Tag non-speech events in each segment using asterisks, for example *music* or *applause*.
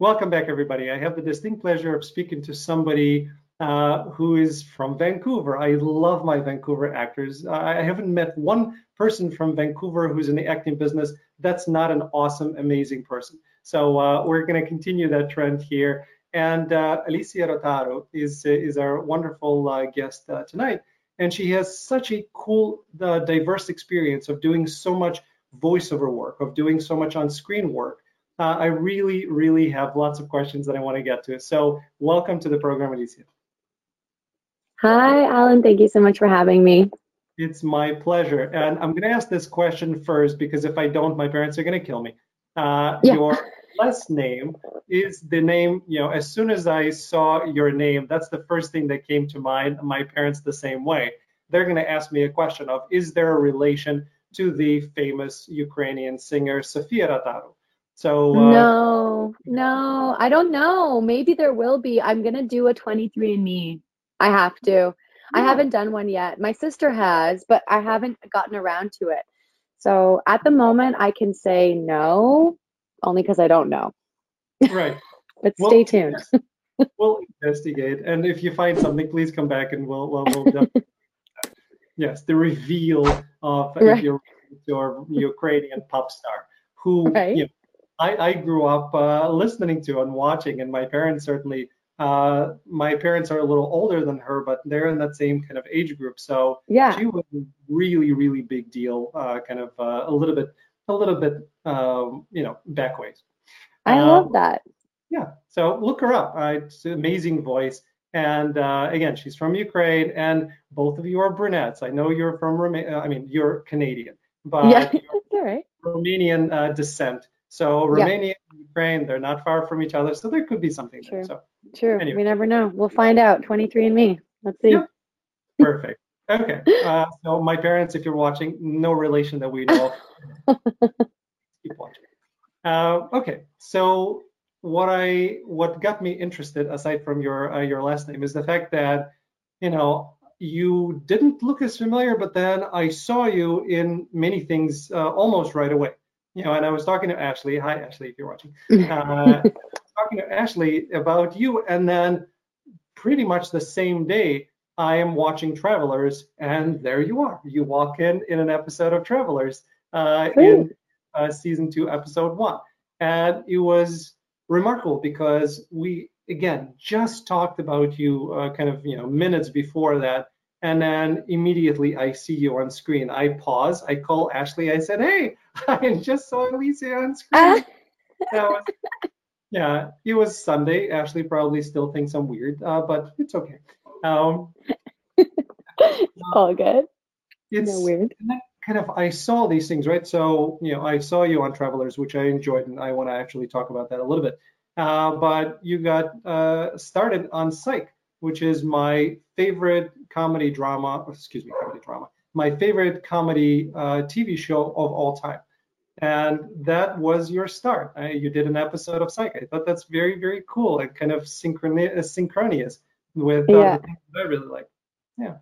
Welcome back, everybody. I have the distinct pleasure of speaking to somebody uh, who is from Vancouver. I love my Vancouver actors. I haven't met one person from Vancouver who's in the acting business that's not an awesome, amazing person. So uh, we're going to continue that trend here. And uh, Elysia Rotaru is, is our wonderful uh, guest uh, tonight. And she has such a cool, uh, diverse experience of doing so much voiceover work, of doing so much on screen work uh, I really, really have lots of questions that I want to get to. So welcome to the program, Elysia. Hi, Alan. Thank you so much for having me. It's my pleasure. And I'm going to ask this question first because if I don't, my parents are going to kill me. Uh, yeah. Your last name is the name, you know, as soon as I saw your name, that's the first thing that came to mind. My parents, the same way. They're going to ask me a question of, is there a relation to the famous Ukrainian singer Sofia Rotaru? So uh, no, no, I don't know. Maybe there will be. I'm gonna do a 23andMe. I have to. Yeah. I haven't done one yet. My sister has, but I haven't gotten around to it. So at the moment, I can say no, only because I don't know. Right. *laughs* but well, stay tuned. *laughs* We'll investigate, and if you find something, please come back and we'll we'll. we'll *laughs* yes, the reveal of right. your your Ukrainian pop star who right. you know, I, I grew up uh, listening to and watching, and my parents certainly. Uh, my parents are a little older than her, but they're in that same kind of age group. So yeah, she was a really, really big deal. Uh, kind of uh, a little bit, a little bit, um, you know, backways. I um, love that. Yeah. So look her up. Uh, it's an amazing voice. And uh, again, she's from Ukraine, and both of you are brunettes. I know you're from Romania. I mean, you're Canadian, but yeah, *laughs* right. Romanian uh, descent. So Romania yeah. and Ukraine, they're not far from each other, so there could be something True. there. So True. Anyway. We never know. We'll find out. 23andMe. Let's see. Yeah. Perfect. Okay. Uh, so my parents, if you're watching, no relation that we know. *laughs* Keep watching. Uh, okay. So what I what got me interested, aside from your uh, your last name, is the fact that you know you didn't look as familiar, but then I saw you in many things uh, almost right away you know, and I was talking to Ashley. Hi, Ashley, if you're watching. *laughs* Uh, talking to Ashley about you, and then pretty much the same day, I am watching Travelers, and there you are. You walk in in an episode of Travelers uh, in uh, season two, episode one, and it was remarkable because we again just talked about you uh, kind of you know minutes before that and then immediately I see you on screen. I pause, I call Ashley, I said, Hey, *laughs* I just saw Elysia on screen. *laughs* was, yeah, it was Sunday. Ashley probably still thinks I'm weird, uh, but it's okay. Um, *laughs* all good. It's no weird. Kind of, I saw these things, right? So, you know, I saw you on Travelers, which I enjoyed, and I want to actually talk about that a little bit. Uh, but you got uh, started on Psych, which is my favorite comedy drama, excuse me, comedy drama, my favorite comedy uh, TV show of all time. And that was your start. Uh, you did an episode of Psych. I thought that's very, very cool and kind of synchroni- uh, synchronous with uh, yeah. the things that I really like. Yeah.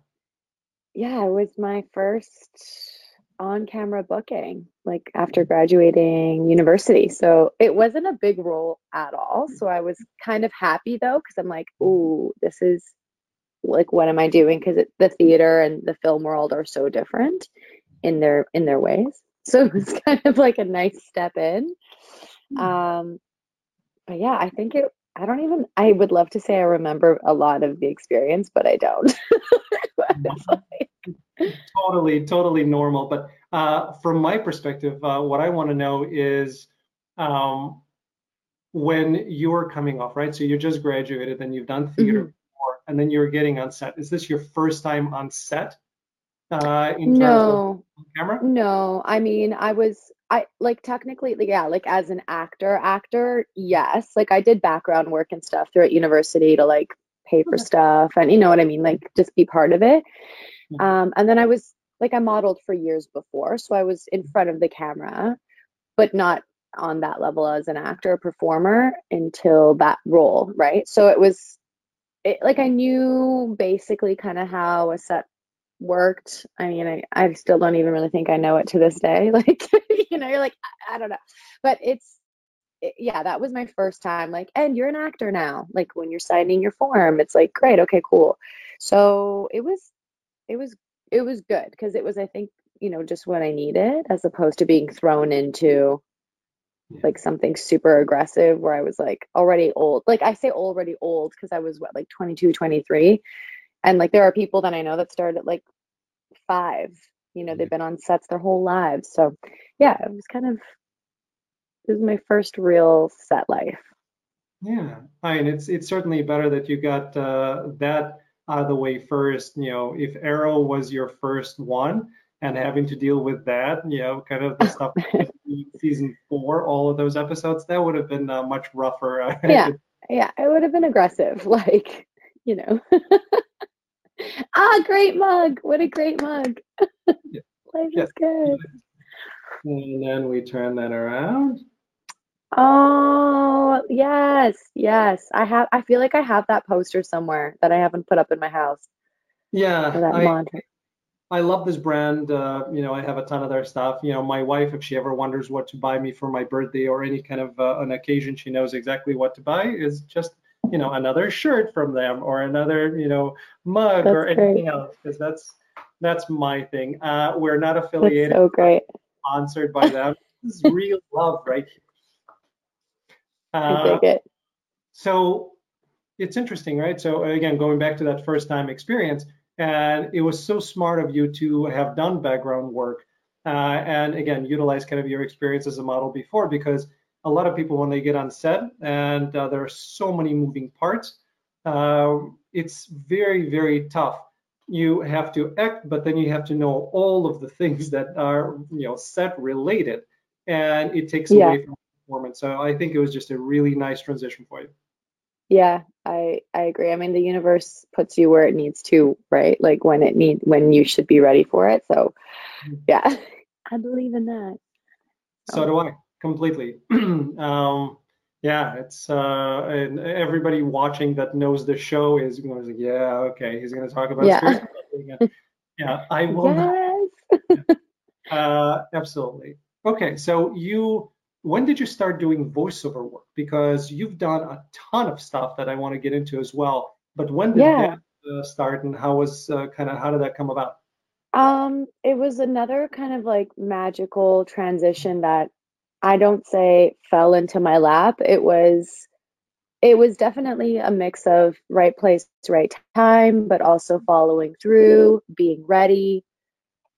Yeah, it was my first on camera booking like after graduating university. So it wasn't a big role at all. So I was kind of happy though, because I'm like, oh, this is like what am I doing? Because the theater and the film world are so different in their in their ways. *laughs* So it was kind of like a nice step in. Hmm. Um, but yeah, I think it. I don't even. I would love to say I remember a lot of the experience, but I don't. *laughs* totally, totally normal. But uh, from my perspective, uh, what I want to know is um, when you're coming off, right? So you just graduated, and you've done theater. Mm-hmm and then you're getting on set. Is this your first time on set? Uh, in no, camera? No, I mean, I was, I like technically, yeah, like as an actor, actor, yes. Like I did background work and stuff throughout university to like pay for stuff and you know what I mean, like just be part of it. Um, and then I was like, I modeled for years before, so I was in front of the camera, but not on that level as an actor performer until that role, right? So it was it, like I knew basically kind of how a set worked. I mean, I, I still don't even really think I know it to this day. *laughs* Like, you know, you're like, I, I don't know. But it's it, yeah, that was my first time. Like, and you're an actor now. Like when you're signing your form, it's like, great, okay, cool. So it was, it was, it was good because it was, I think, you know, just what I needed as opposed to being thrown into. Like something super aggressive where I was like already old. Like I say already old because I was what, like 22, 23. And like there are people that I know that started at like five. You know, they've been on sets their whole lives. So yeah, it was kind of this is my first real set life. Yeah, I mean, it's it's certainly better that you got uh, that out of the way first. You know, if Arrow was your first one and having to deal with that, you know, kind of the *laughs* stuff season four, all of those episodes, that would have been uh, much rougher. *laughs* yeah, yeah, it would have been aggressive, *laughs* like you know. ah, great mug! What a great mug! Yeah. Life yeah. is good. And then we turn that around. Oh, yes, yes. I have I feel like I have that poster somewhere that I haven't put up in my house. Yeah. That I, I love this brand. Uh, you know, I have a ton of their stuff. You know, my wife, if she ever wonders what to buy me for my birthday or any kind of uh, an occasion, she knows exactly what to buy. Is just you know another shirt from them or another you know mug that's or anything great. else because that's that's my thing. Uh, we're not affiliated. That's so great. Sponsored by them. *laughs* this is real love right here. I dig uh, it. So it's interesting, right? So again, going back to that first time experience, and it was so smart of you to have done background work, uh, and again, utilize kind of your experience as a model before, because a lot of people when they get on set and uh, there are so many moving parts, uh, it's very very tough. You have to act, but then you have to know all of the things that are you know set related, and it takes yeah. away from performance. So I think it was just a really nice transition for you. Yeah, I I agree. I mean, the universe puts you where it needs to, right? Like when it need when you should be ready for it. So, mm-hmm. yeah, I believe in that. So do I completely. *clears throat* um, yeah, it's uh, and everybody watching that knows the show is going to say, yeah, okay, he's going to talk about yeah. yeah, I will. *laughs* Yes. Not. *laughs* uh, absolutely. Okay, so you when did you start doing voiceover work? Because you've done a ton of stuff that I want to get into as well. But when did yeah. that uh, start, and how was uh, kind of how did that come about? Um, it was another kind of like magical transition that I don't say fell into my lap. It was it was definitely a mix of right place, right time, but also following through, being ready,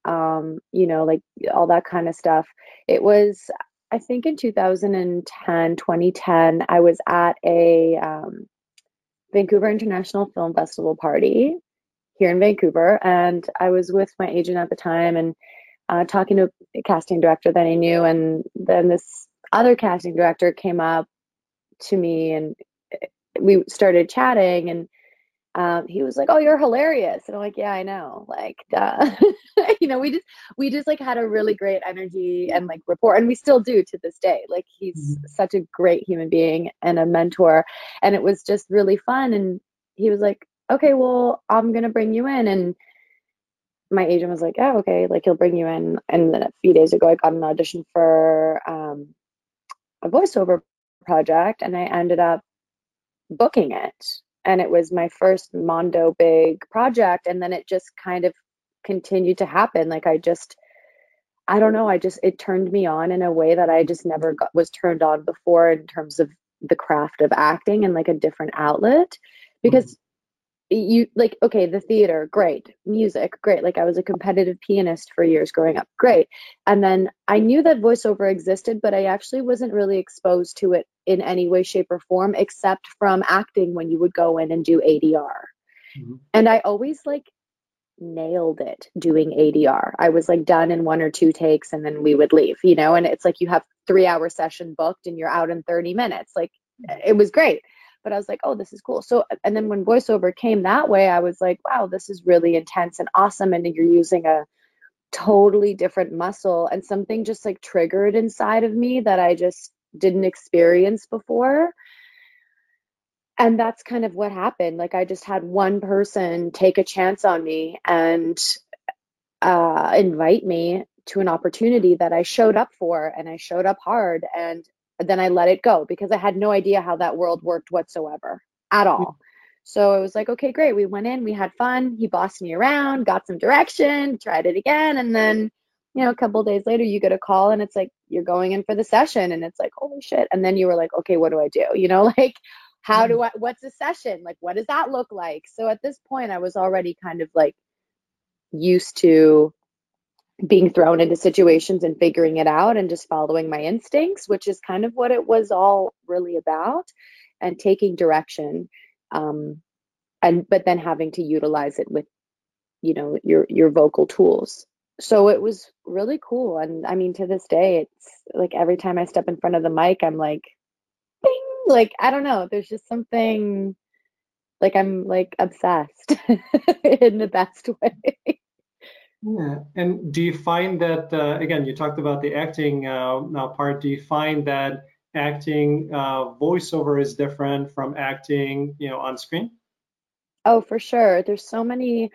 um, you know, like all that kind of stuff. It was I think in 2010, 2010, I was at a um, Vancouver International Film Festival party here in Vancouver, and I was with my agent at the time and uh, talking to a casting director that I knew, and then this other casting director came up to me and eh, we started chatting and um, he was like, "Oh, you're hilarious," and I'm like, "Yeah, I know." Like, duh. *laughs* you know, we just we just like had a really great energy and like rapport, and we still do to this day. Like, he's mm-hmm. such a great human being and a mentor, and it was just really fun. And he was like, "Okay, well, I'm gonna bring you in," and my agent was like, "Oh, okay, like he'll bring you in." And then a few days ago, I got an audition for um, a voiceover project, and I ended up booking it and it was my first mondo big project and then it just kind of continued to happen. Like i just i don't know i just it turned me on in a way that i just never got was turned on before in terms of the craft of acting and like a different outlet. Mm-hmm. Because you like okay the theater great. Music great. Like i was a competitive pianist for years growing up great. And then i knew that voiceover existed but i actually wasn't really exposed to it in any way shape or form except from acting when you would go in and do adr mm-hmm. and i always like nailed it doing adr i was like done in one or two takes and then we would leave you know and it's like you have three hour session booked and you're out in 30 minutes like it was great but I was like, oh, this is cool. So, and then when voiceover came that way, I was like, wow, this is really intense and awesome. And you're using a totally different muscle and something just like triggered inside of me that I just didn't experience before. And that's kind of what happened. Like, I just had one person take a chance on me and uh, invite me to an opportunity that I showed up for and I showed up hard. And then I let it go because I had no idea how that world worked whatsoever at all. So it was like, okay, great. We went in, we had fun. He bossed me around, got some direction, tried it again. And then, you know, a couple days later, you get a call and it's like, you're going in for the session. And it's like, holy shit. And then you were like, okay, what do I do? You know, *laughs* like, how do I, what's a session? Like, what does that look like? So at this point, I was already kind of like used to being thrown into situations and figuring it out and just following my instincts, which is kind of what it was all really about, and taking direction. Um, and but then having to utilize it with, you know, your your vocal tools. So it was really cool. And I mean, to this day, it's like every time I step in front of the mic, I'm like, bing, like I don't know. There's just something like I'm like obsessed *laughs* in the best way. Yeah, and do you find that uh, again? You talked about the acting uh, part. Do you find that acting uh, voiceover is different from acting, you know, on screen? Oh, for sure. There's so many.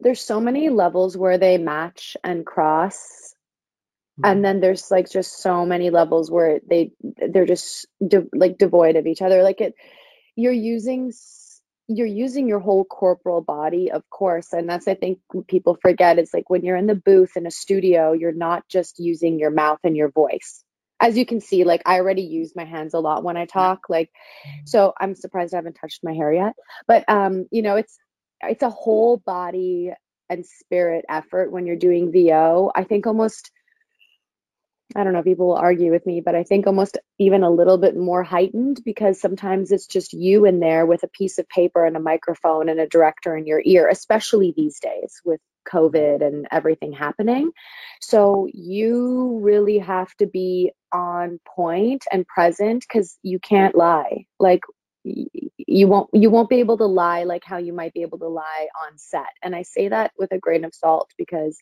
There's so many levels where they match and cross, mm-hmm. and then there's like just so many levels where they they're just de- like devoid of each other. Like it, you're using you're using your whole corporal body, of course. And that's, I think, people forget it's like when you're in the booth in a studio, you're not just using your mouth and your voice. As you can see, like I already use my hands a lot when I talk. Like, so I'm surprised I haven't touched my hair yet. But um, you know, it's it's a whole body and spirit effort when you're doing VO. I think almost I don't know, people will argue with me, but I think almost even a little bit more heightened because sometimes it's just you in there with a piece of paper and a microphone and a director in your ear, especially these days with COVID and everything happening. So you really have to be on point and present because you can't lie. Like you won't you won't be able to lie like how you might be able to lie on set. And I say that with a grain of salt because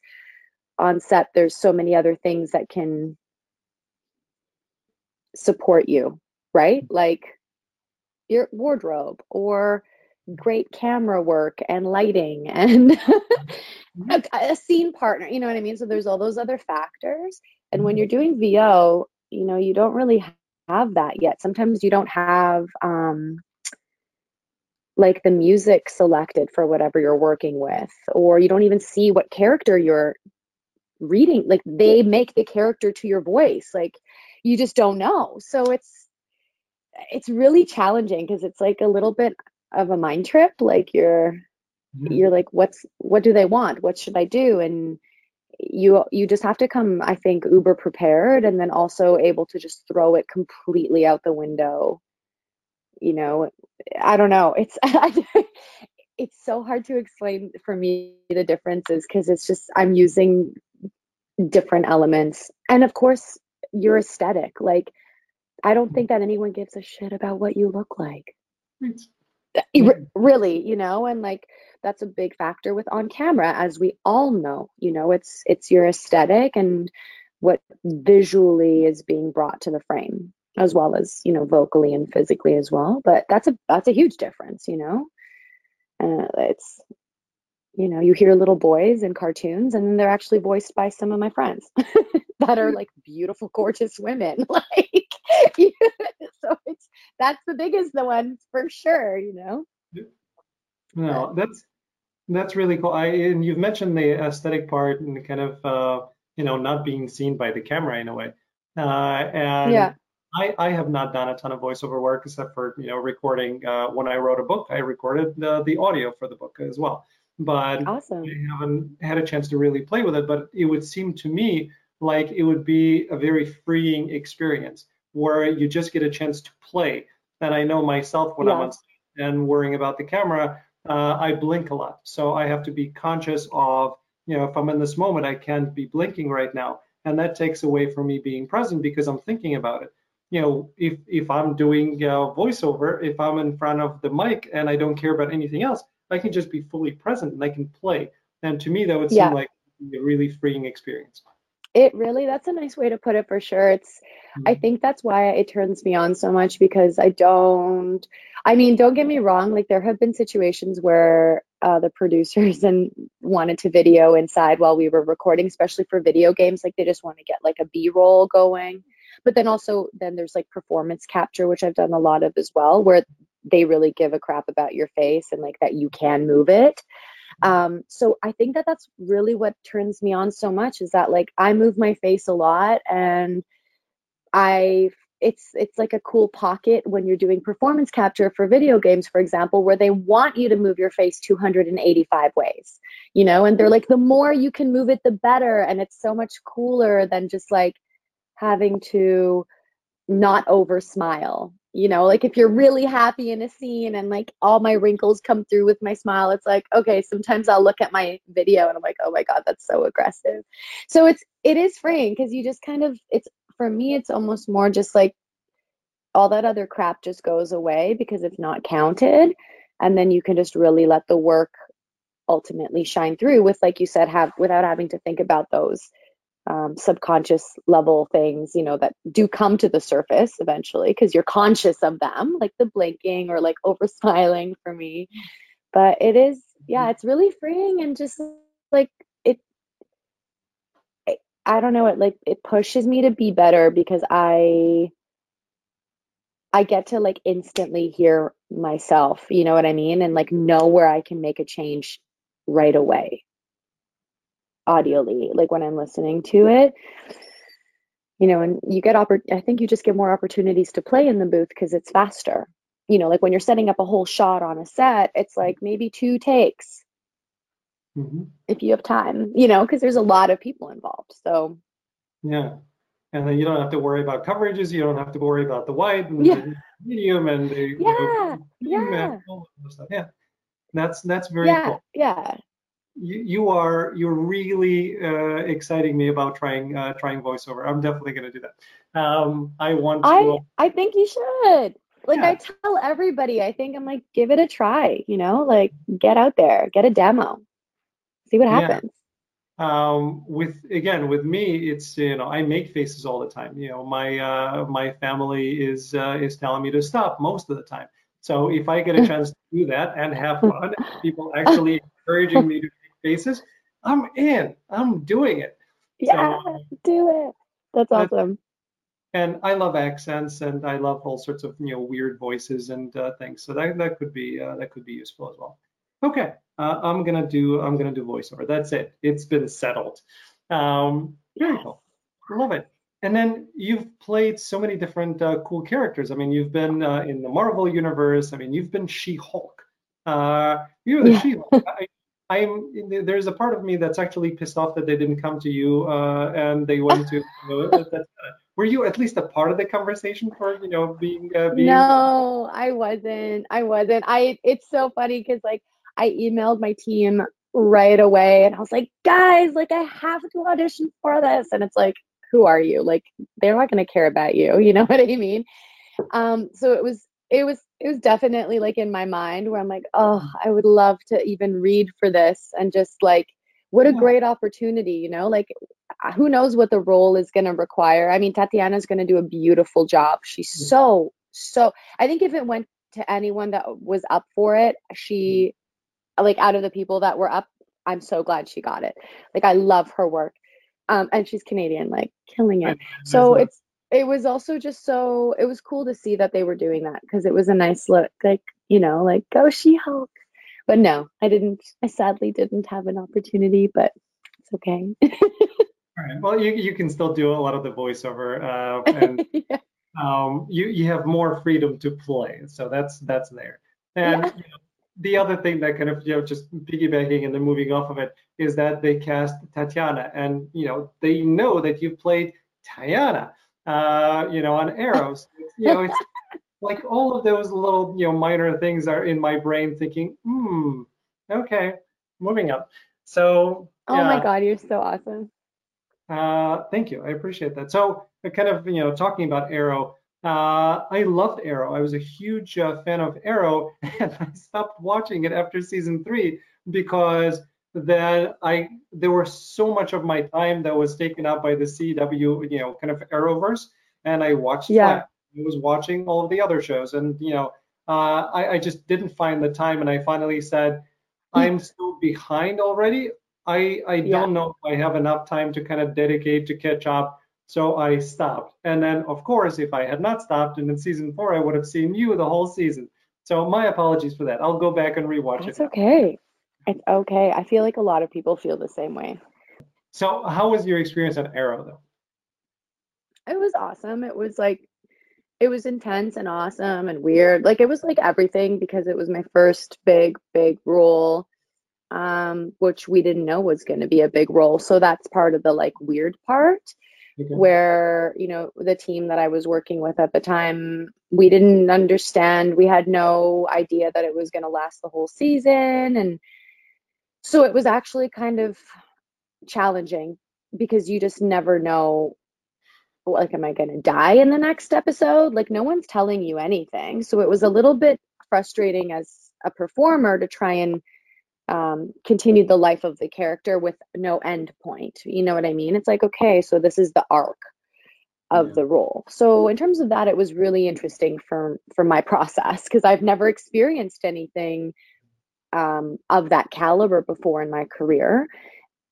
on set there's so many other things that can support you right? Like your wardrobe or great camera work and lighting *laughs* and mm-hmm. a, a, scene partner you know what i mean? So there's all those other factors. And when you're doing vo you know you don't really have that yet. Sometimes you don't have um like the music selected for whatever you're working with or you don't even see what character you're reading like they make the character to your voice like you just don't know. So it's it's really challenging because it's like a little bit of a mind trip like you're mm-hmm. you're like what's what do they want? What should i do? And you you just have to come i think uber prepared and then also able to just throw it completely out the window you know i don't know it's *laughs* it's so hard to explain for me the differences because it's just i'm using different elements. And of course, your aesthetic. Like, I don't think that anyone gives a shit about what you look like. Really, you know, and like that's a big factor with on camera, as we all know. You know, it's it's your aesthetic and what visually is being brought to the frame, as well as you know vocally and physically as well. But that's a that's a huge difference, you know. Uh, it's you know, you hear little boys in cartoons and then they're actually voiced by some of my friends *laughs* that are like beautiful, gorgeous women. *laughs* like, *laughs* so *laughs* it's that's the biggest the one for sure, you know. No, that's that's really cool. I and you've mentioned the aesthetic part and kind of uh, you know not being seen by the camera in a way. Uh, and yeah. I, I have not done a ton of voiceover work except for you know recording. Uh, when I wrote a book, I recorded the, the audio for the book as well but awesome. I haven't had a chance to really play with it. But it would seem to me like it would be a very freeing experience where you just get a chance to play. And I know myself when yeah. I'm on stage and worrying about the camera, uh, I blink a lot. So I have to be conscious of, you know, if I'm in this moment, I can't be blinking right now. And that takes away from me being present because I'm thinking about it. You know, if if I'm doing uh, voiceover, if I'm in front of the mic and I don't care about anything else, I can just be fully present and I can play. And to me, that would seem yeah. like a really freeing experience. It really, that's a nice way to put it for sure. It's. I think that's why it turns me on so much because I don't, I mean, don't get me wrong, like there have been situations where uh, the producers *laughs* and wanted to video inside while we were recording, especially for video games. Like they just want to get like a B roll going. but then also then there's like performance capture which i've done a lot of as well where they really give a crap about your face and like that you can move it um, so i think that that's really what turns me on so much is that like i move my face a lot and i it's it's like a cool pocket when you're doing performance capture for video games for example where they want you to move your face 285 ways you know and they're like the more you can move it the better and it's so much cooler than just like having to not over smile you know like if you're really happy in a scene and like all my wrinkles come through with my smile it's like okay sometimes i'll look at my video and i'm like oh my god that's so aggressive so it's it is freeing because you just kind of it's for me, it's almost more just like all that other crap just goes away because it's not counted. And then you can just really let the work ultimately shine through with, like you said, have without having to think about those um, subconscious level things, you know, that do come to the surface eventually because you're conscious of them, like the blinking or like over smiling for me. But it is, yeah, mm-hmm. it's really freeing and just like I don't know, it like it pushes me to be better because I I get to like instantly hear myself, you know what I mean? And like know where I can make a change right away. Audially, like when I'm listening to it. You know, and you get oppor- I think you just get more opportunities to play in the booth because it's faster. You know, like when you're setting up a whole shot on a set, it's like maybe two takes mm-hmm. if you have time, you know, because there's a lot of people involved. So, yeah. And then you don't have to worry about coverages. You don't have to worry about the wide and yeah. the medium and the yeah, you know, yeah. stuff. Yeah, that's that's very yeah, cool. Yeah, you, you are you're really uh, exciting me about trying uh, trying voiceover. I'm definitely going to do that. Um, I want to. I I think you should. Like yeah. I tell everybody, I think I'm like, give it a try. You know, like get out there, get a demo see what happens. Yeah. Um, with again, with me, it's you know I make faces all the time. You know, my uh, my family is uh, is telling me to stop most of the time. So if I get a *laughs* chance to do that and have fun, people actually *laughs* encouraging me to make faces, I'm in. I'm doing it. Yeah, so, do it. That's awesome. And I love accents, and I love all sorts of you know weird voices and uh, things. So that that could be uh, that could be useful as well. Okay, uh, I'm gonna do I'm gonna do voiceover. That's it. It's been settled. Um, very cool. Love it. And then you've played so many different uh, cool characters. I mean, you've been uh, in the Marvel universe. I mean, you've been She-Hulk. Uh, you're the yeah. She-Hulk. I, am there's a part of me that's actually pissed off that they didn't come to you uh, and they went to. You know, were you at least a part of the conversation for you know being? Uh, being no, I wasn't. I wasn't. I. It's so funny because like I emailed my team right away and I was like, guys, like I have to audition for this. And it's like, who are you? Like they're not gonna care about you. *laughs* You know what I mean? Um, so it was it was it was definitely like in my mind where I'm like, oh, I would love to even read for this and just like what a great opportunity, you know? Like who knows what the role is going to require. I mean, Tatiana's going to do a beautiful job. She's so so I think if it went to anyone that was up for it, she like out of the people that were up, I'm so glad she got it. Like I love her work. Um, and she's Canadian, like killing it. So it's it was also just so it was cool to see that they were doing that because it was a nice look, like you know, like go She Hulk. But no, I didn't. I sadly didn't have an opportunity, but it's okay. *laughs* All right. Well, you you can still do a lot of the voiceover, uh, and *laughs* yeah. um, you you have more freedom to play, so that's that's there. And yeah. you know, the other thing that kind of you know just piggybacking and then moving off of it is that they cast Tatiana, and you know they know that you've played Taiana, uh, you know, on Arrows. *laughs* you know, it's like all of those little you know minor things are in my brain thinking, hmm, okay, moving up. So. Oh my God, you're so awesome. Uh, thank you, I appreciate that. So, kind of you know talking about Arrow. Uh, I loved Arrow. I was a huge uh, fan of Arrow, *laughs* and I stopped watching it after season three because then I there was so much of my time that was taken up by the CW, you know, kind of Arrowverse, and I watched yeah. that. I was watching all of the other shows, and you know, uh, I, I just didn't find the time, and I finally said, I'm so behind already. I I don't know if I have enough time to kind of dedicate to catch up So I stopped. And then, of course, if I had not stopped, and in season four, I would have seen you the whole season. So my apologies for that. I'll go back and rewatch That's it. It's okay. It's okay. I feel like a lot of people feel the same way. So, how was your experience on Arrow, though? It was awesome. It was like, it was intense and awesome and weird. Like, it was like everything because it was my first big, big role, um, which we didn't know was going to be a big role. So, that's part of the like weird part. Okay. Where, you know, the team that I was working with at the time, we didn't understand. We had no idea that it was going to last the whole season. And so it was actually kind of challenging because you just never know like am i going to die in the next episode like no one's telling you anything so it was a little bit frustrating as a performer to try and um, continue the life of the character with no end point you know what i mean it's like okay so this is the arc of yeah. the role so in terms of that it was really interesting for for my *laughs* process because i've never experienced anything um, of that caliber before in my career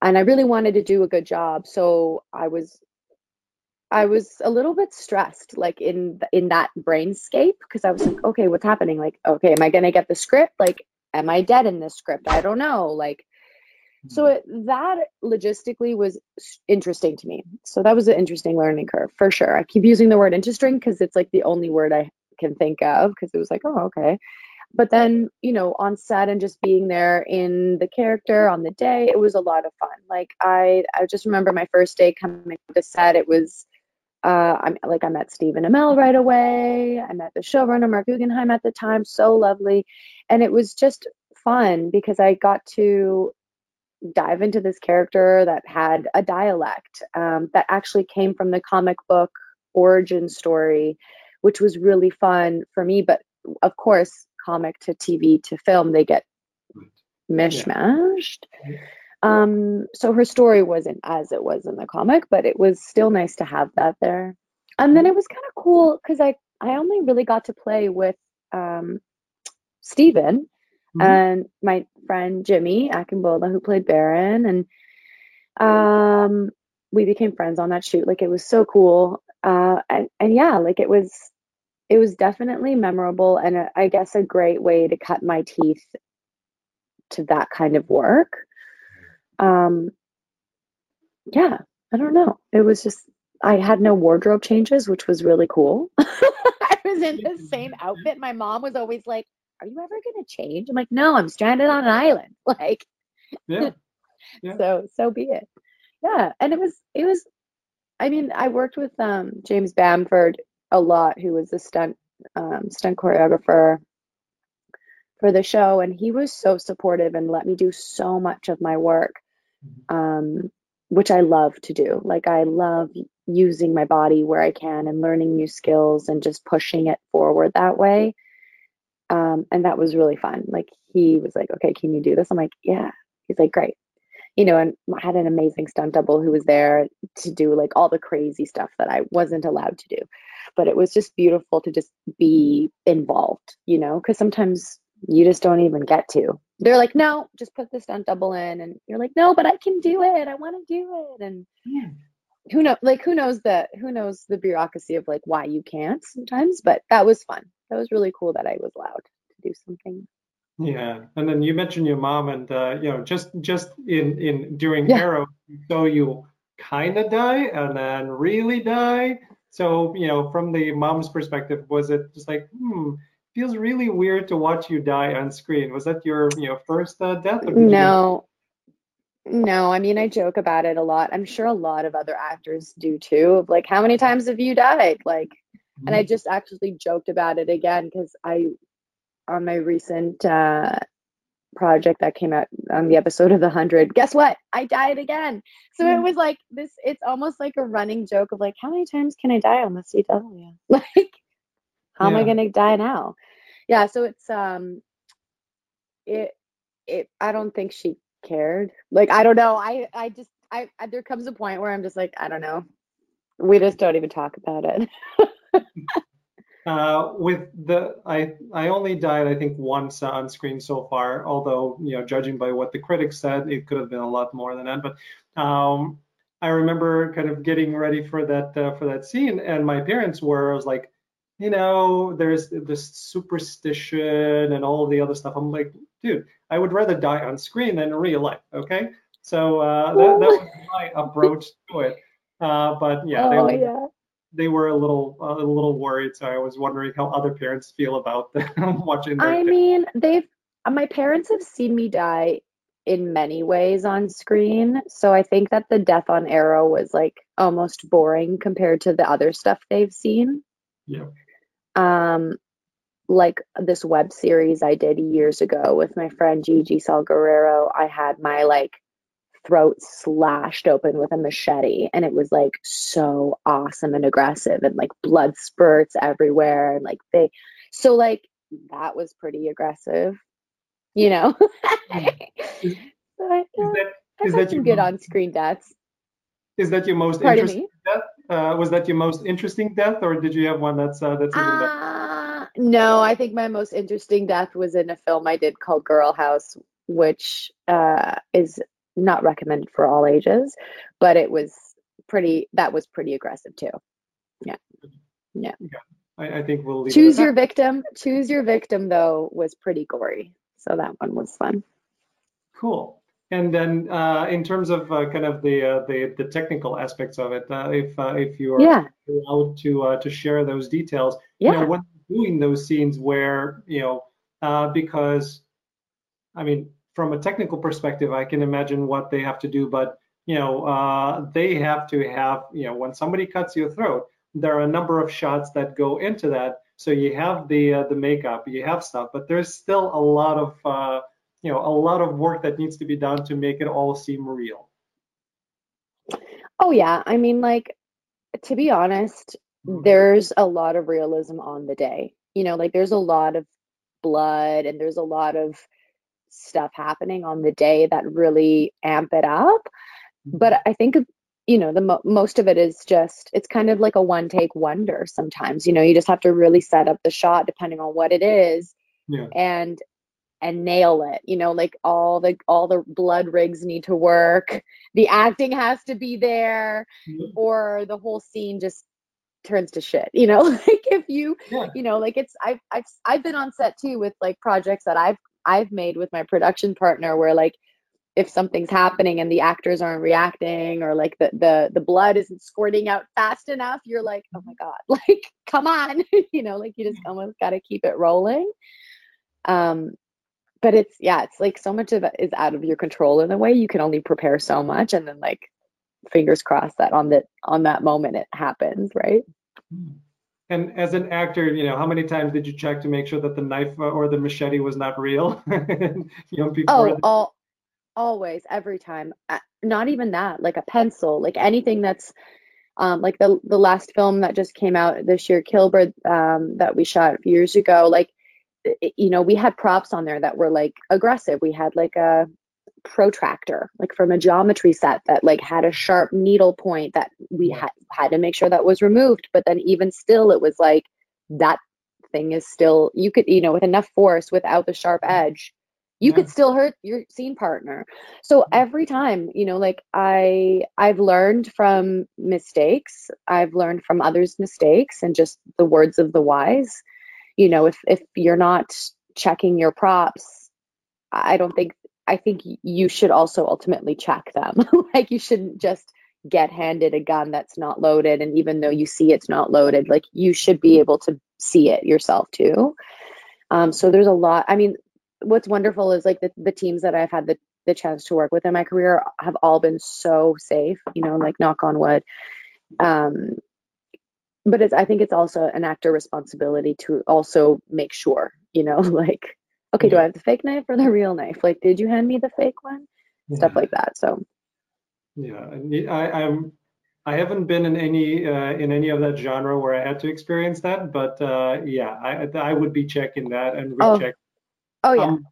and I really wanted to do a good job. So I was I was a little bit stressed like in in that brainscape because I was like, okay, what's happening? Like, okay, am I going to get the script? Like, am I dead in this script? I don't know. Like so hmm. it, that logistically was interesting to me. So that was an interesting learning curve for sure. I keep using the word interesting because it's like the only word I can think of because it was like, oh, okay but then you know on set and just being there in the character on the day it was a lot of fun like i i just remember my first day coming to set it was uh i'm like i met stephen amell right away. I met the showrunner Mark guggenheim at the time. So lovely. And it was just fun because i got to dive into this character that had a dialect um, that actually came from the comic book origin story which was really fun for me. But of course comic to TV to film, they get mishmashed. Yeah. Um, so her story wasn't as it was in the comic, but it was still nice to have that there. And then it was kind of cool because I I only really got to play with um, Stephen mm-hmm. and my friend Jimmy Akingbola who played Baron, and um, we became friends on that shoot. Like it was so cool. Uh, and, and yeah, like it was it was definitely memorable and a, I guess a great way to cut my teeth to that kind of work. Um, yeah, I don't know. It was just I had no wardrobe changes, which was really cool. *laughs* I was in the same outfit. My mom was always like, "Are you ever going to change?" I'm like, "No, I'm stranded on an island." *laughs* Like, yeah. *laughs* yeah. So so be it. Yeah, and it was it was. I mean, I worked with um, James Bamford a lot, who was a stunt um, stunt choreographer for the show, and he was so supportive and let me do so much of my work. Um, which I love to do. Like I love using my body where I can and learning new skills and just pushing it forward that way. Um, and that was really fun. Like he was like, "Okay, can you do this?" I'm like, "Yeah." He's like, "Great." you know, and I had an amazing stunt double who was there to do like all the crazy stuff that I wasn't allowed to do but it was just beautiful to just be involved, you know, because sometimes you just don't even get to. They're like, no, just put the stunt double in, and you're like, no, but I can do it. I want to do it, and yeah. who know, like who knows the who knows the bureaucracy of like why you can't sometimes. But that was fun. That was really cool that I was allowed to do something. Yeah, and then you mentioned your mom, and uh, you know, just just in in during yeah. Arrow, so you kind of die and then really die so, you know, from the mom's perspective, was it just like, hmm, feels really weird to watch you die on screen? Was that your, you know, first uh, death? no. No, I mean, I joke about it a lot. I'm sure a lot of other actors do too. Of like, how many times have you died? Like, mm-hmm. and I mm-hmm. just actually joked about it again because I, on my recent uh, project that came out on the episode of the hundred guess what i died again so it hmm. was like this it's almost like a running joke of like how many times can i die on the cw *laughs* like how yeah. am i going to die now yeah so it's um it it i don't think she cared like i don't know i i just I, I there comes a point where i'm just like i don't know we just don't even talk about it *laughs* Uh, with the I I only died I think once on screen so far. Although you know, judging by what the critics said, it could have been a lot more than that. But um, I remember kind of getting ready for that uh, for that scene, and my parents were. I was like, you know, there's this superstition and all the other stuff. I'm like, dude, I would rather die on screen than in real life. Okay, so uh, that, that was *laughs* my approach to it. Uh, but yeah, oh, they, yeah, they were a little a little worried. So I was wondering how other parents feel about them *laughs* watching. I kids. mean, they've my parents have seen me die in many ways on screen. So I think that the death on Arrow was like almost boring compared to the other stuff they've seen. Yeah. Um, like this web series I did years ago with my friend Gigi Saul Guerrero, I had my like throat slashed open with a machete and it was like so awesome and aggressive and like blood spurts everywhere and like they so like that was pretty aggressive you know. *laughs* is, but, uh, that, is that some good on-screen deaths. Is that your most Pardon interesting me? death? Uh, was that your most interesting death, or did you have one that's uh, that's even better? Uh, no, I think my most interesting death was in a film I did called Girl House, which uh, is not recommended for all ages, but it was pretty. That was pretty aggressive too. Yeah, yeah. yeah. I, I think we'll choose your victim. Choose your victim though was pretty gory. So that one was fun. Cool. And then uh, in terms of uh, kind of the, uh, the the technical aspects of it, uh, if uh, if you are yeah. allowed to uh, to share those details, yeah. you know, when doing those scenes where you know because I mean from a technical perspective, I can imagine what they have to do, but you know they have to have you know when somebody cuts your throat, there are a number of shots that go into that so you have the uh, the makeup, you have stuff, but there's still a lot of uh, you know a lot of work that needs to be done to make it all seem real. Oh yeah, I mean like to be honest, mm-hmm. there's a lot of realism on the day. You know, like there's a lot of blood and there's a lot of stuff happening on the day that really amp it up. But mm-hmm. I think you know the mo- most of it is just it's kind of like a one take wonder sometimes you know you just have to really set up the shot depending on what it is yeah. and and nail it you know like all the all the blood rigs need to work. The acting has to be there mm-hmm. or the whole scene just turns to shit you know? *laughs* Like if you yeah. you know like it's I've, I've i've been on set too with like projects that i've i've made with my production partner where like if something's happening and the actors aren't reacting or like the the the blood isn't squirting out fast enough you're like oh my god *laughs* like come on *laughs* you know like you just almost got to keep it rolling. Um but it's yeah it's like so much of it is out of your control in a way. You can only prepare so much and then like fingers crossed that on that on that moment it happens right? And as an actor, you know, how many times did you check to make sure that the knife or the machete was not real? *laughs* you know, oh, all always every time. Not even that like a pencil like anything that's um, like the the last film that just came out this year Killbird um, that we shot years ago like you know we had props on there that were like aggressive. We had like a protractor like from a geometry set that like had a sharp needle point that we had had to make sure that was removed but then even still it was like that thing is still you could you know with enough force without the sharp edge you yeah. could still hurt your scene partner. So mm-hmm. every time you know like i i've learned from mistakes. I've learned from others mistakes and just the words of the wise you know if if you're not checking your props i don't think i think you should also ultimately check them *laughs* like you shouldn't just get handed a gun that's not loaded and even though you see it's not loaded like you should be able to see it yourself too um, so there's a lot i mean what's wonderful is like the, the teams that I've had the, the chance to work with in my career have all been so safe, you know, like knock on wood. Um, but it's, I think it's also an actor responsibility to also make sure, you know, *laughs* like, okay, yeah. do I have the fake knife or the real knife? Like, did you hand me the fake one? Yeah. Stuff like that. So, yeah, I, I'm, I haven't been in any uh, in any of that genre where I had to experience that, but uh, yeah, I I would be checking that and oh. recheck Oh yeah. Um,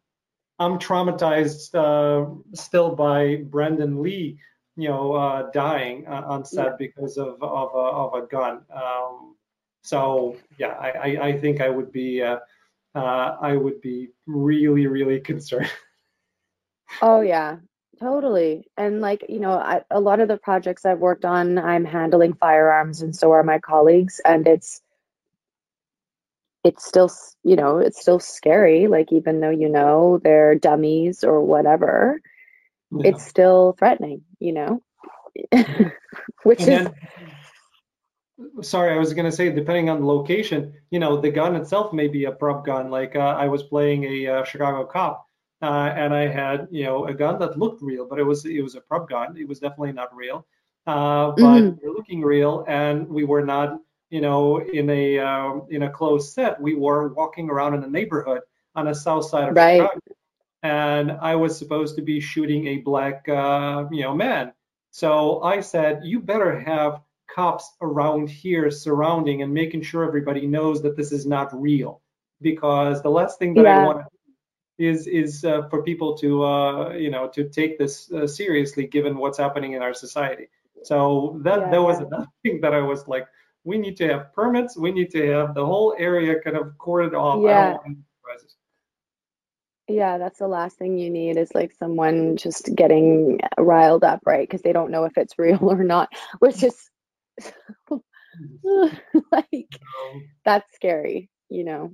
I'm traumatized uh, still by Brandon Lee, you know, uh, dying uh, on set yeah. because of of a, of a gun. Um, so yeah, I, I, I, think I would be uh, uh, I would be really really *laughs* concerned. oh yeah, Totally. And like, you know, I, a lot of the projects I've worked on, I'm handling firearms and so are my colleagues. And it's, it's still, you know, it's still scary. Like, even though you know they're dummies or whatever, yeah. it's still threatening, you know, *laughs* which and is. Then, sorry, I was going to say, depending on the location, you know, the gun itself may be a prop gun. Like, uh, I was playing a uh, Chicago cop. Uh, and I had, you know, a gun that looked real, but it was it was a prop gun. It was definitely not real, uh, but mm-hmm. looking real, and we were not you know, in a uh, in a closed set, we were walking around in a neighborhood on the south side of right. Chicago, and I was supposed to be shooting a black, uh, you know, man. So I said, you better have cops around here surrounding and making sure everybody knows that this is not real, because the last thing that yeah. I want is is uh, for people to uh, you know to take this uh, seriously given what's happening in our society. So that yeah. that was another thing that I was like, we need to have permits. We need to have the whole area kind of corded off. Yeah. Yeah, that's the last thing you need is like someone just getting riled up, right? Because they don't know if it's *laughs* real or not, which is *laughs* like that's scary, you know.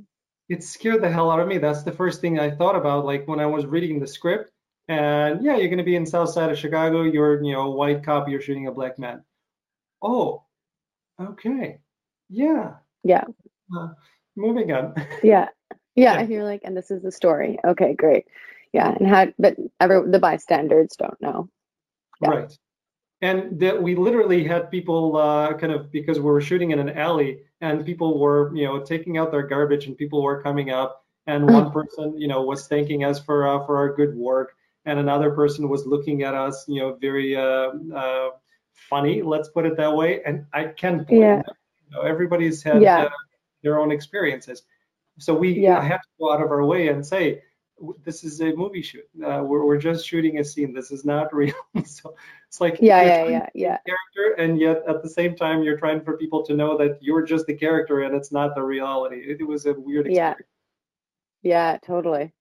It scared the hell out of me. That's the first thing I thought about, like when I was reading the script. And yeah, you're gonna be in South Side of Chicago. You're, you know, a white cop. You're shooting a black man. Oh, Okay. Yeah. Yeah. Uh, moving on. *laughs* yeah. Yeah. Yeah. And you're like, and this is the story. Okay, great. Yeah. And how, but ever the bystanders don't know. Yeah. Right. And that we literally had people uh, kind of because we were shooting in an alley and people were, you know, taking out their garbage and people were coming up and one person, you know, was thanking us for uh, for our good work and another person was looking at us, you know, very uh, uh funny, let's put it that way. And I can blame yeah. them. You know, everybody's had yeah. uh, their own experiences. So we yeah. have to go out of our way and say, this is a movie shoot. Uh, we're, we're just shooting a scene. This is not *laughs* real. so it's like yeah, yeah, yeah, yeah. Character, and yet at the same time, you're trying for people to know that you're just the character and it's not the reality. It, it was a weird experience. Yeah, yeah, totally.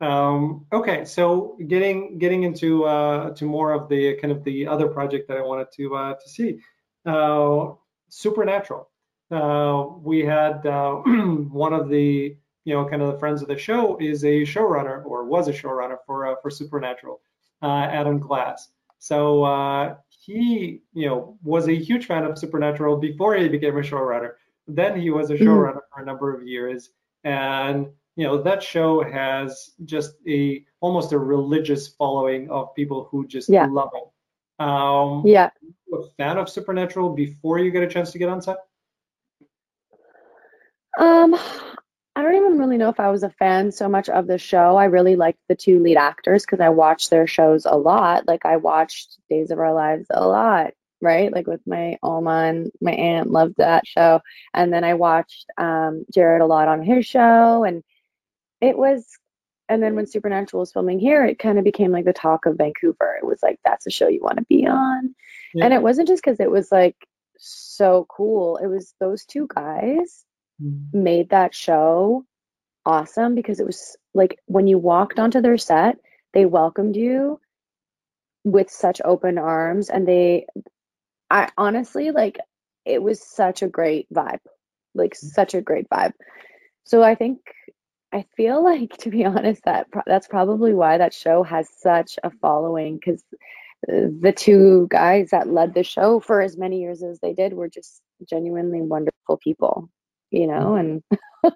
Um, okay, so getting getting into uh, to more of the kind of the other project that I wanted to uh, to see, uh, Supernatural. Uh, we had uh, *clears throat* one of the you know kind of the friends of the show is a showrunner or was a showrunner for uh, for Supernatural, Adam Glass. So he you know was a huge fan of Supernatural before he became a showrunner. Then he was a mm-hmm. showrunner for a number of years and you know that show has just a almost a religious following of people who just yeah. love it. Um, yeah. a fan of Supernatural before you get a chance to get on set? Um, I don't even really know if I was a fan so much of the show. I really liked the two lead actors because I watched their shows a lot. Like I watched Days of Our Lives a lot, right? Like with my Oma and my aunt loved that show. And then I watched um, Jared a lot on his show and it was and then when supernatural was filming here it kind of became like the talk of vancouver it was like that's a show you want to be on yeah. and it wasn't just because it was like so cool it was those two guys mm-hmm. made that show awesome because it was like when you walked onto their set they welcomed you with such open arms and they i honestly like it was such a great vibe like mm. such a great vibe so i think I feel like, *laughs* to be honest, that that's probably why that show has such a following because the two guys that led the show for as many years as they did were just genuinely wonderful people, you know. And *laughs*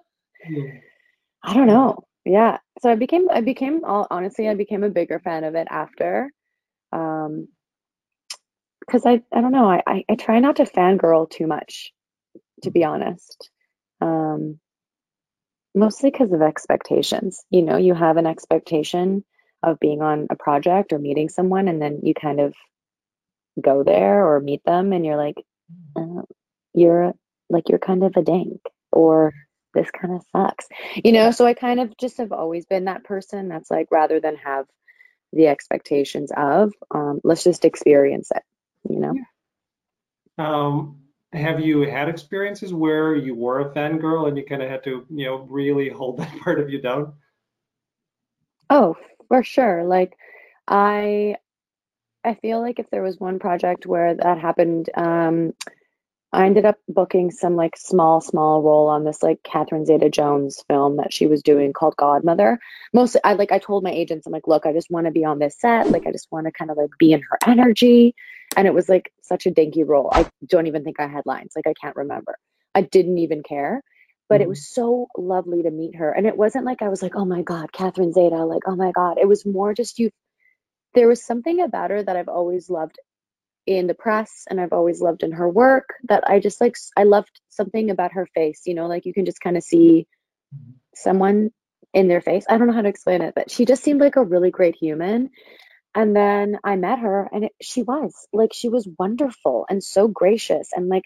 I don't know, yeah. So I became, I became, all honestly, I became a bigger fan of it after, um, because I, I don't know, I, I, I try not to fangirl too much, to be honest. Um, mostly because of expectations. You know, you have an expectation of being on a project or meeting someone, and then you kind of go there or meet them, and you're like, uh, you're like, you're kind of a dank, or this kind of sucks. You know, so I kind of just have always been that person that's like, rather than have the expectations of, um, let's just experience it, you know? Um, have you had experiences where you were a fangirl and you kind of had to, you know, really hold that *laughs* part of you down? Oh, for sure. Like I I feel like if there was one project where that happened, um, I ended up booking some like small, small role on this like Catherine Zeta Jones film that she was doing called Godmother. Mostly, I like I told my agents, I'm like, look, I just want to be on this set. Like, I just want to kind of like be in her energy. And it was like such a dinky role. I don't even think I had lines. Like, I can't remember. I didn't even care. But mm-hmm. it was so lovely to meet her. And it wasn't like I was like, oh my God, Catherine Zeta, like, oh my God. It was more just you. There was something about her that I've always loved in the press and I've always loved in her work that I just like I loved something about her face, you know, like you can just kind of see someone in their face. I don't know how to explain it, but she just seemed like a really great human. And then I met her and it, she was like she was wonderful and so gracious and like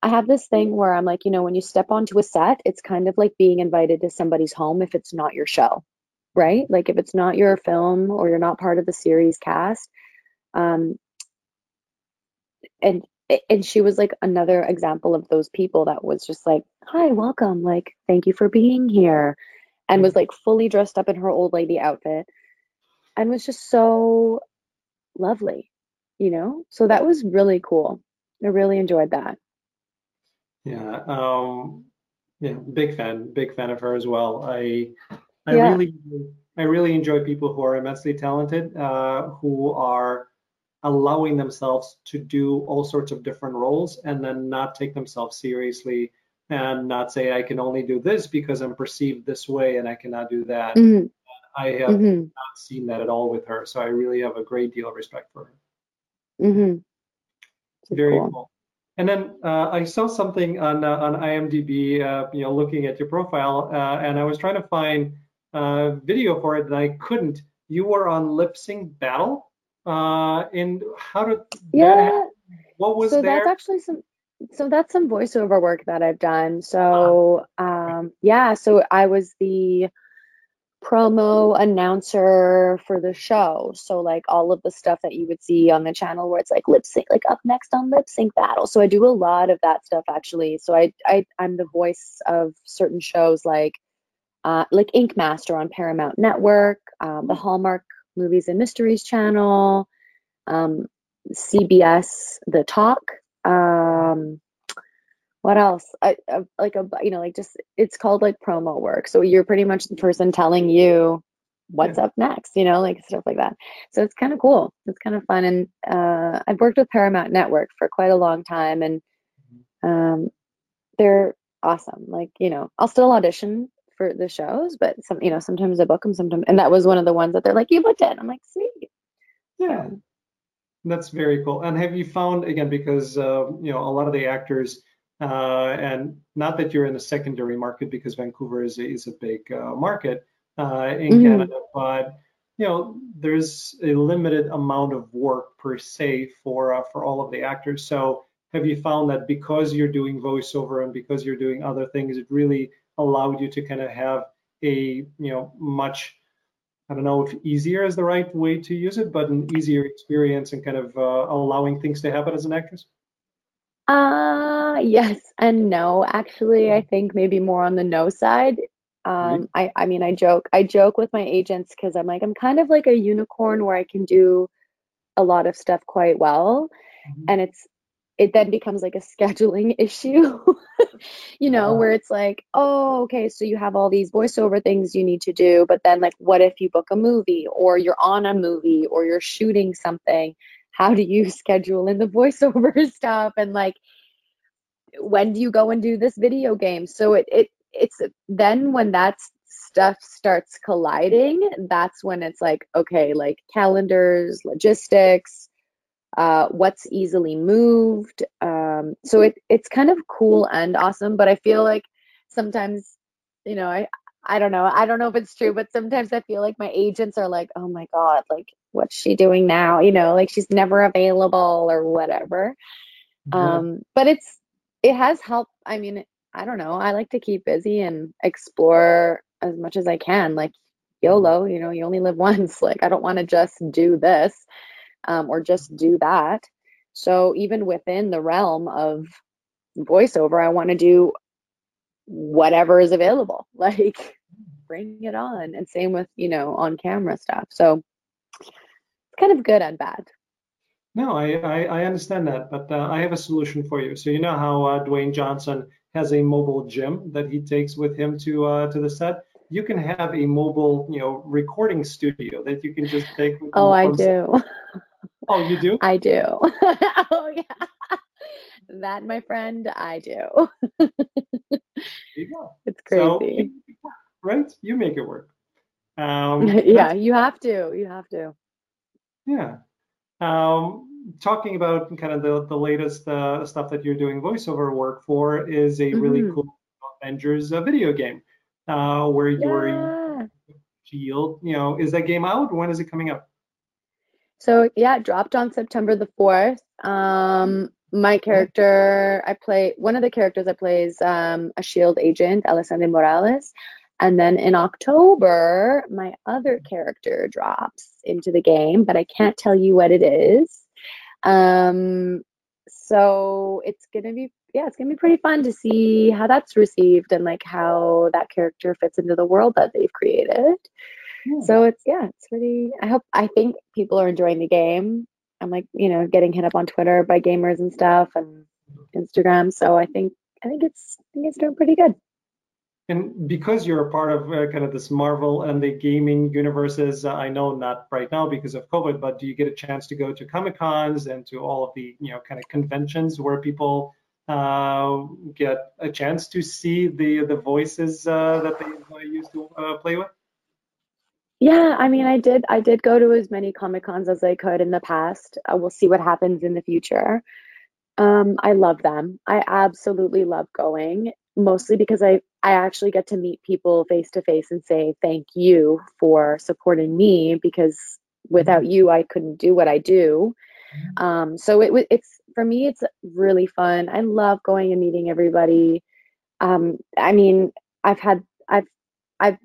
I have this thing where I'm like, you know, when you step onto a set, it's kind of like being invited to somebody's home if it's not your show, right? Like if it's not your film or you're not part of the series cast, um, and and she was like another example of those people that was just like hi welcome like thank you for being here and was like fully dressed up in her old lady outfit and was just so lovely you know? So that was really cool. I really enjoyed that. Yeah um yeah big fan big fan of her as well. I i yeah. really i really enjoy people who are immensely talented uh who are allowing themselves to do all sorts of different roles and then not take themselves seriously and not say I can only do this because I'm perceived this way and I cannot do that. Mm-hmm. I have mm-hmm. not seen that at all with her, so I really have a great deal of respect for her. Mm-hmm. Very cool. cool. And then uh, I saw something on uh, on IMDb, uh, you know, looking at your profile, uh, and I was trying to find a video for it, and I couldn't. You were on Lip Sync Battle. Uh, and how did yeah? what was so there? that's actually some. So that's some voiceover work that I've done. So um, yeah, so I was the promo announcer for the show. So like all of the stuff that you would see on the channel where it's like lip sync, like up next on lip sync battle. So I do a lot of that stuff actually. So I, I I'm the voice of certain shows like uh, like Ink Master on Paramount Network, um, the Hallmark Movies and Mysteries channel, um, CBS The Talk. Um, what else? I, I, like a you know like just it's called like promo work. So you're pretty much the person telling you what's yeah. up next, you know, like stuff like that. So it's kind of cool. It's kind of fun, and uh, I've worked with Paramount Network for quite a long time, and um, they're awesome. Like you know, I'll still audition for the shows, but some, you know, sometimes I book them, sometimes, and that was one of the ones that they're like, you booked it. I'm like, sweet. Yeah. So. That's very cool. And have you found again because uh, you know a lot of the actors, uh, and not that you're in the secondary market because Vancouver is a, is a big uh, market uh, in mm-hmm. Canada, but you know there's a limited amount of work per se for uh, for all of the actors. So have you found that because you're doing voiceover and because you're doing other things, it really allowed you to kind of have a you know much I don't know if easier is the right way to use it, but an easier experience and kind of uh, allowing things to happen as an actress? Uh, yes and no. Actually, I think maybe more on the no side. Um, I, I mean, I joke, I joke with my agents because I'm like, I'm kind of like a unicorn where I can do a lot of stuff quite well. Mm-hmm. And it's it then becomes like a scheduling *laughs* issue, you know, where uh-huh. it's like, oh, okay, so you have all these voiceover things you need to do, but then like, what if you book a movie or you're on a movie or you're shooting something? How do you *laughs* schedule in the voiceover *laughs* stuff? And like, when do you go and do this video game? So it, it, it's then when that stuff starts colliding, that's when it's like, okay, like calendars, logistics, uh, what's easily moved. Um, so it it's kind of cool and awesome, but I feel like sometimes, you know, I I don't know, I don't know if it's true, but sometimes I feel like my agents are like, oh my god, like what's she doing now? You know, like she's never available or whatever. Um, but it's it has helped. I mean, I don't know. I like to keep busy and explore as much as I can. Like YOLO, you know, you only live *laughs* once. Like I don't want to just do this um, or just do that. So even within the realm of voiceover, I want to do whatever is available. *laughs* Like bring it on. And same with, you know, on camera stuff. So it's kind of good and bad. No, I, I, I understand that, but uh, I have a solution for you. So you know how uh, Dwayne Johnson has a mobile gym that he takes with him to uh, to the set. You can have a mobile, you know, recording studio that you can just take. oh, I do. Oh, you do? I do. *laughs* oh, yeah. That, my friend, I do. there you go. It's crazy. So, right? You make it work. Um, *laughs* yeah, you have to. You have to. Yeah. Um, talking about kind of the, the latest uh, stuff that you're doing voiceover work for is a mm-hmm. really cool Avengers uh, video game uh, where you're yeah. Shield. You know, is that game out? When is it coming up? So yeah, it dropped on September the fourth. Um, my character, I play one of the characters I play is um, a Shield agent, Alessandra Morales, and then in October, my other character drops into the game, but I can't tell you what it is. Um, so it's gonna be yeah, it's gonna be pretty fun to see how that's received and like how that character fits into the world that they've created. Yeah. So it's yeah, it's pretty. I hope I think people are enjoying the game. I'm like you know getting hit up on Twitter by gamers and stuff and Instagram. So I think I think it's I think it's doing pretty good. And because you're a part of uh, kind of this Marvel and the gaming universes, uh, I know not right now because of COVID, but do you get a chance to go to Comic Cons and to all of the you know kind of conventions where people uh, get a chance to see the the voices uh, that they used to uh, play with? Yeah, I mean, I did. I did go to as many comic cons as I could in the past. Uh, we'll see what happens in the future. Um, I love them. I absolutely love going, mostly because I I actually get to meet people face to face and say thank you for supporting me because without you I couldn't do what I do. Mm-hmm. Um, so it it's for me it's really fun. I love going and meeting everybody. Um, I mean, I've had I've I've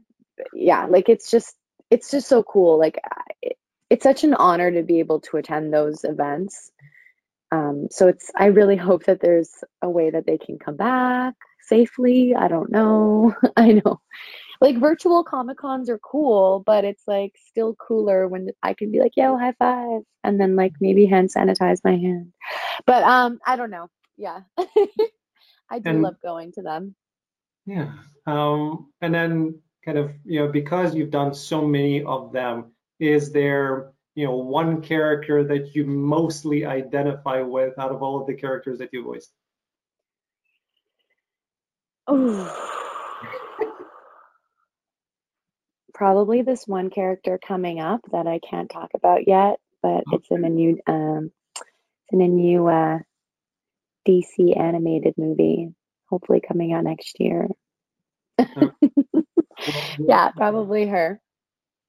yeah, like it's just it's just so cool. Like it's such an honor to be able to attend those events. Um, so it's I really hope that there's a way that they can come back safely. I don't know. *laughs* I know. Like virtual comic cons are cool, but it's like still cooler when I can be like, yo, high five, and then like maybe hand sanitize my hand. But um, I don't know. Yeah. *laughs* I do and, love going to them. Yeah. Um, and then kind of you know because you've done so many of them is there you know one character that you mostly identify with out of all of the characters that you voiced oh probably this one character coming up that i can't talk about yet but okay. it's in a new um it's in a new uh dc animated movie hopefully coming out next year *laughs* yeah, probably her.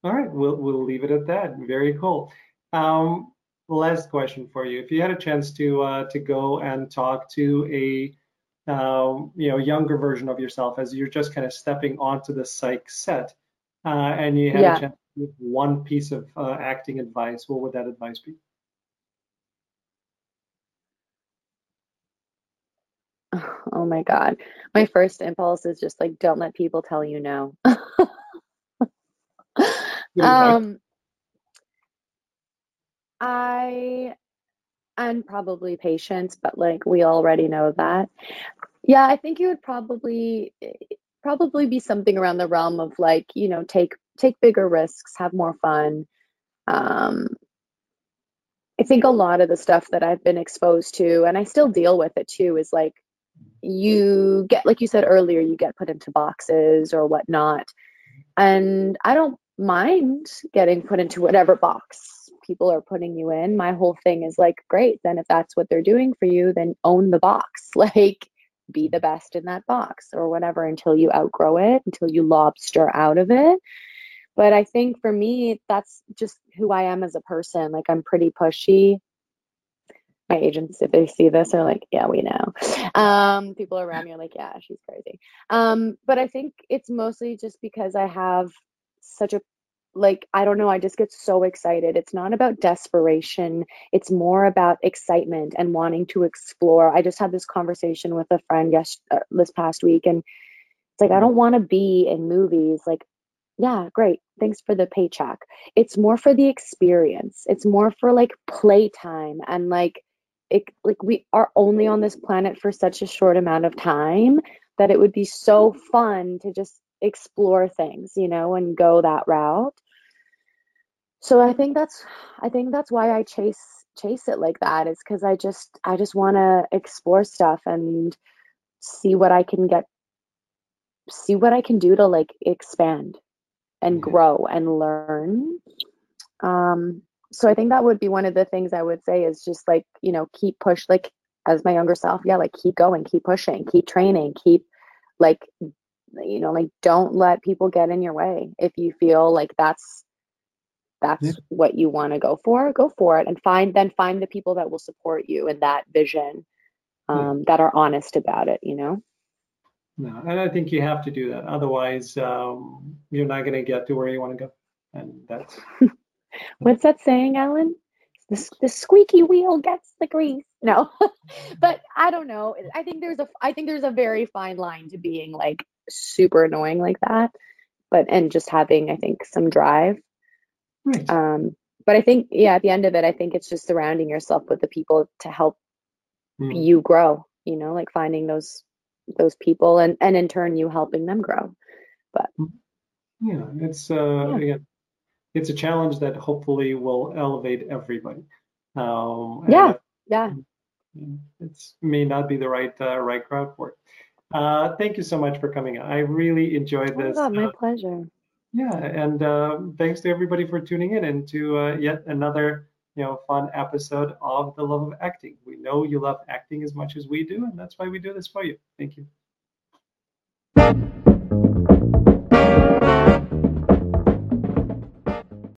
All right, we'll we'll leave it at that. Very cool. Um, last question for you: If you had a chance to uh, to go and talk to a um, you know younger version of yourself as you're just kind of stepping onto the psych set, uh, and you had yeah. a chance to give one piece of uh, acting advice, what would that advice be? *sighs* Oh my God. My first impulse is just like, don't let people tell you no. *laughs* um, I, and probably patience, but like we already know that. Yeah, I think you would probably, probably be something around the realm of like, you know, take, take bigger risks, have more fun. Um, I think a lot of the stuff that I've been exposed to, and I still deal with it too, is like you get like you said earlier you get put into boxes or whatnot. And i don't mind getting put into whatever box people are putting you in. My whole thing is like great then if that's what they're doing for you then own the box. *laughs* Like be the best in that box or whatever until you outgrow it until you lobster out of it but i think for me that's just who i am as a person like i'm pretty pushy my agents, if they see this, are like, yeah, we know. *laughs* Um, people around me are like, yeah, she's crazy. Um, but I think it's mostly just because I have such a like I don't know, I just get so excited. It's not about desperation. It's more about excitement and wanting to explore. I just had this conversation with a friend yes uh, this past week and it's like I don't want to be in movies like yeah, great. Thanks for the paycheck. It's more for the experience. It's more for like playtime and like it like we are only on this planet for such a short amount of time that it would be so fun to just explore things, you know, and go that route. So I think that's I think that's why I chase chase it like that is cuz I just I just want to explore stuff and see what I can get see what I can do to like expand and grow and learn. Um, so I think that would be one of the things I would say is just like, you know, keep push, like as my younger self, yeah, like keep going, keep pushing, keep training, keep like, you know, like don't let people get in your way. If you feel like that's, that's yeah. what you want to go for, go for it and find, then find the people that will support you in that vision, um, yeah. that are honest about it, you know? No, and I think you have to do that. Otherwise, um, you're not going to get to where you want to go. And that's. *laughs* What's that saying, Alan? The, the squeaky wheel gets the grease. No, *laughs* but I don't know. I think there's a I think there's a very fine line to being like super annoying like that, but and just having I think some drive. Right. Um, but I think yeah, at the end of it, I think it's just surrounding yourself with the people to help mm. you grow. You know, like finding those those people and and in turn you helping them grow but yeah it's uh yeah. again it's a challenge that hopefully will elevate everybody um yeah yeah It may not be the right uh, right crowd for it uh thank you so much for coming i really enjoyed oh this God, my uh, pleasure yeah and uh, thanks to everybody for tuning in and to uh, yet another you know, fun episode of The Love of Acting. We know you love acting as much as we do, and that's why we do this for you. Thank you.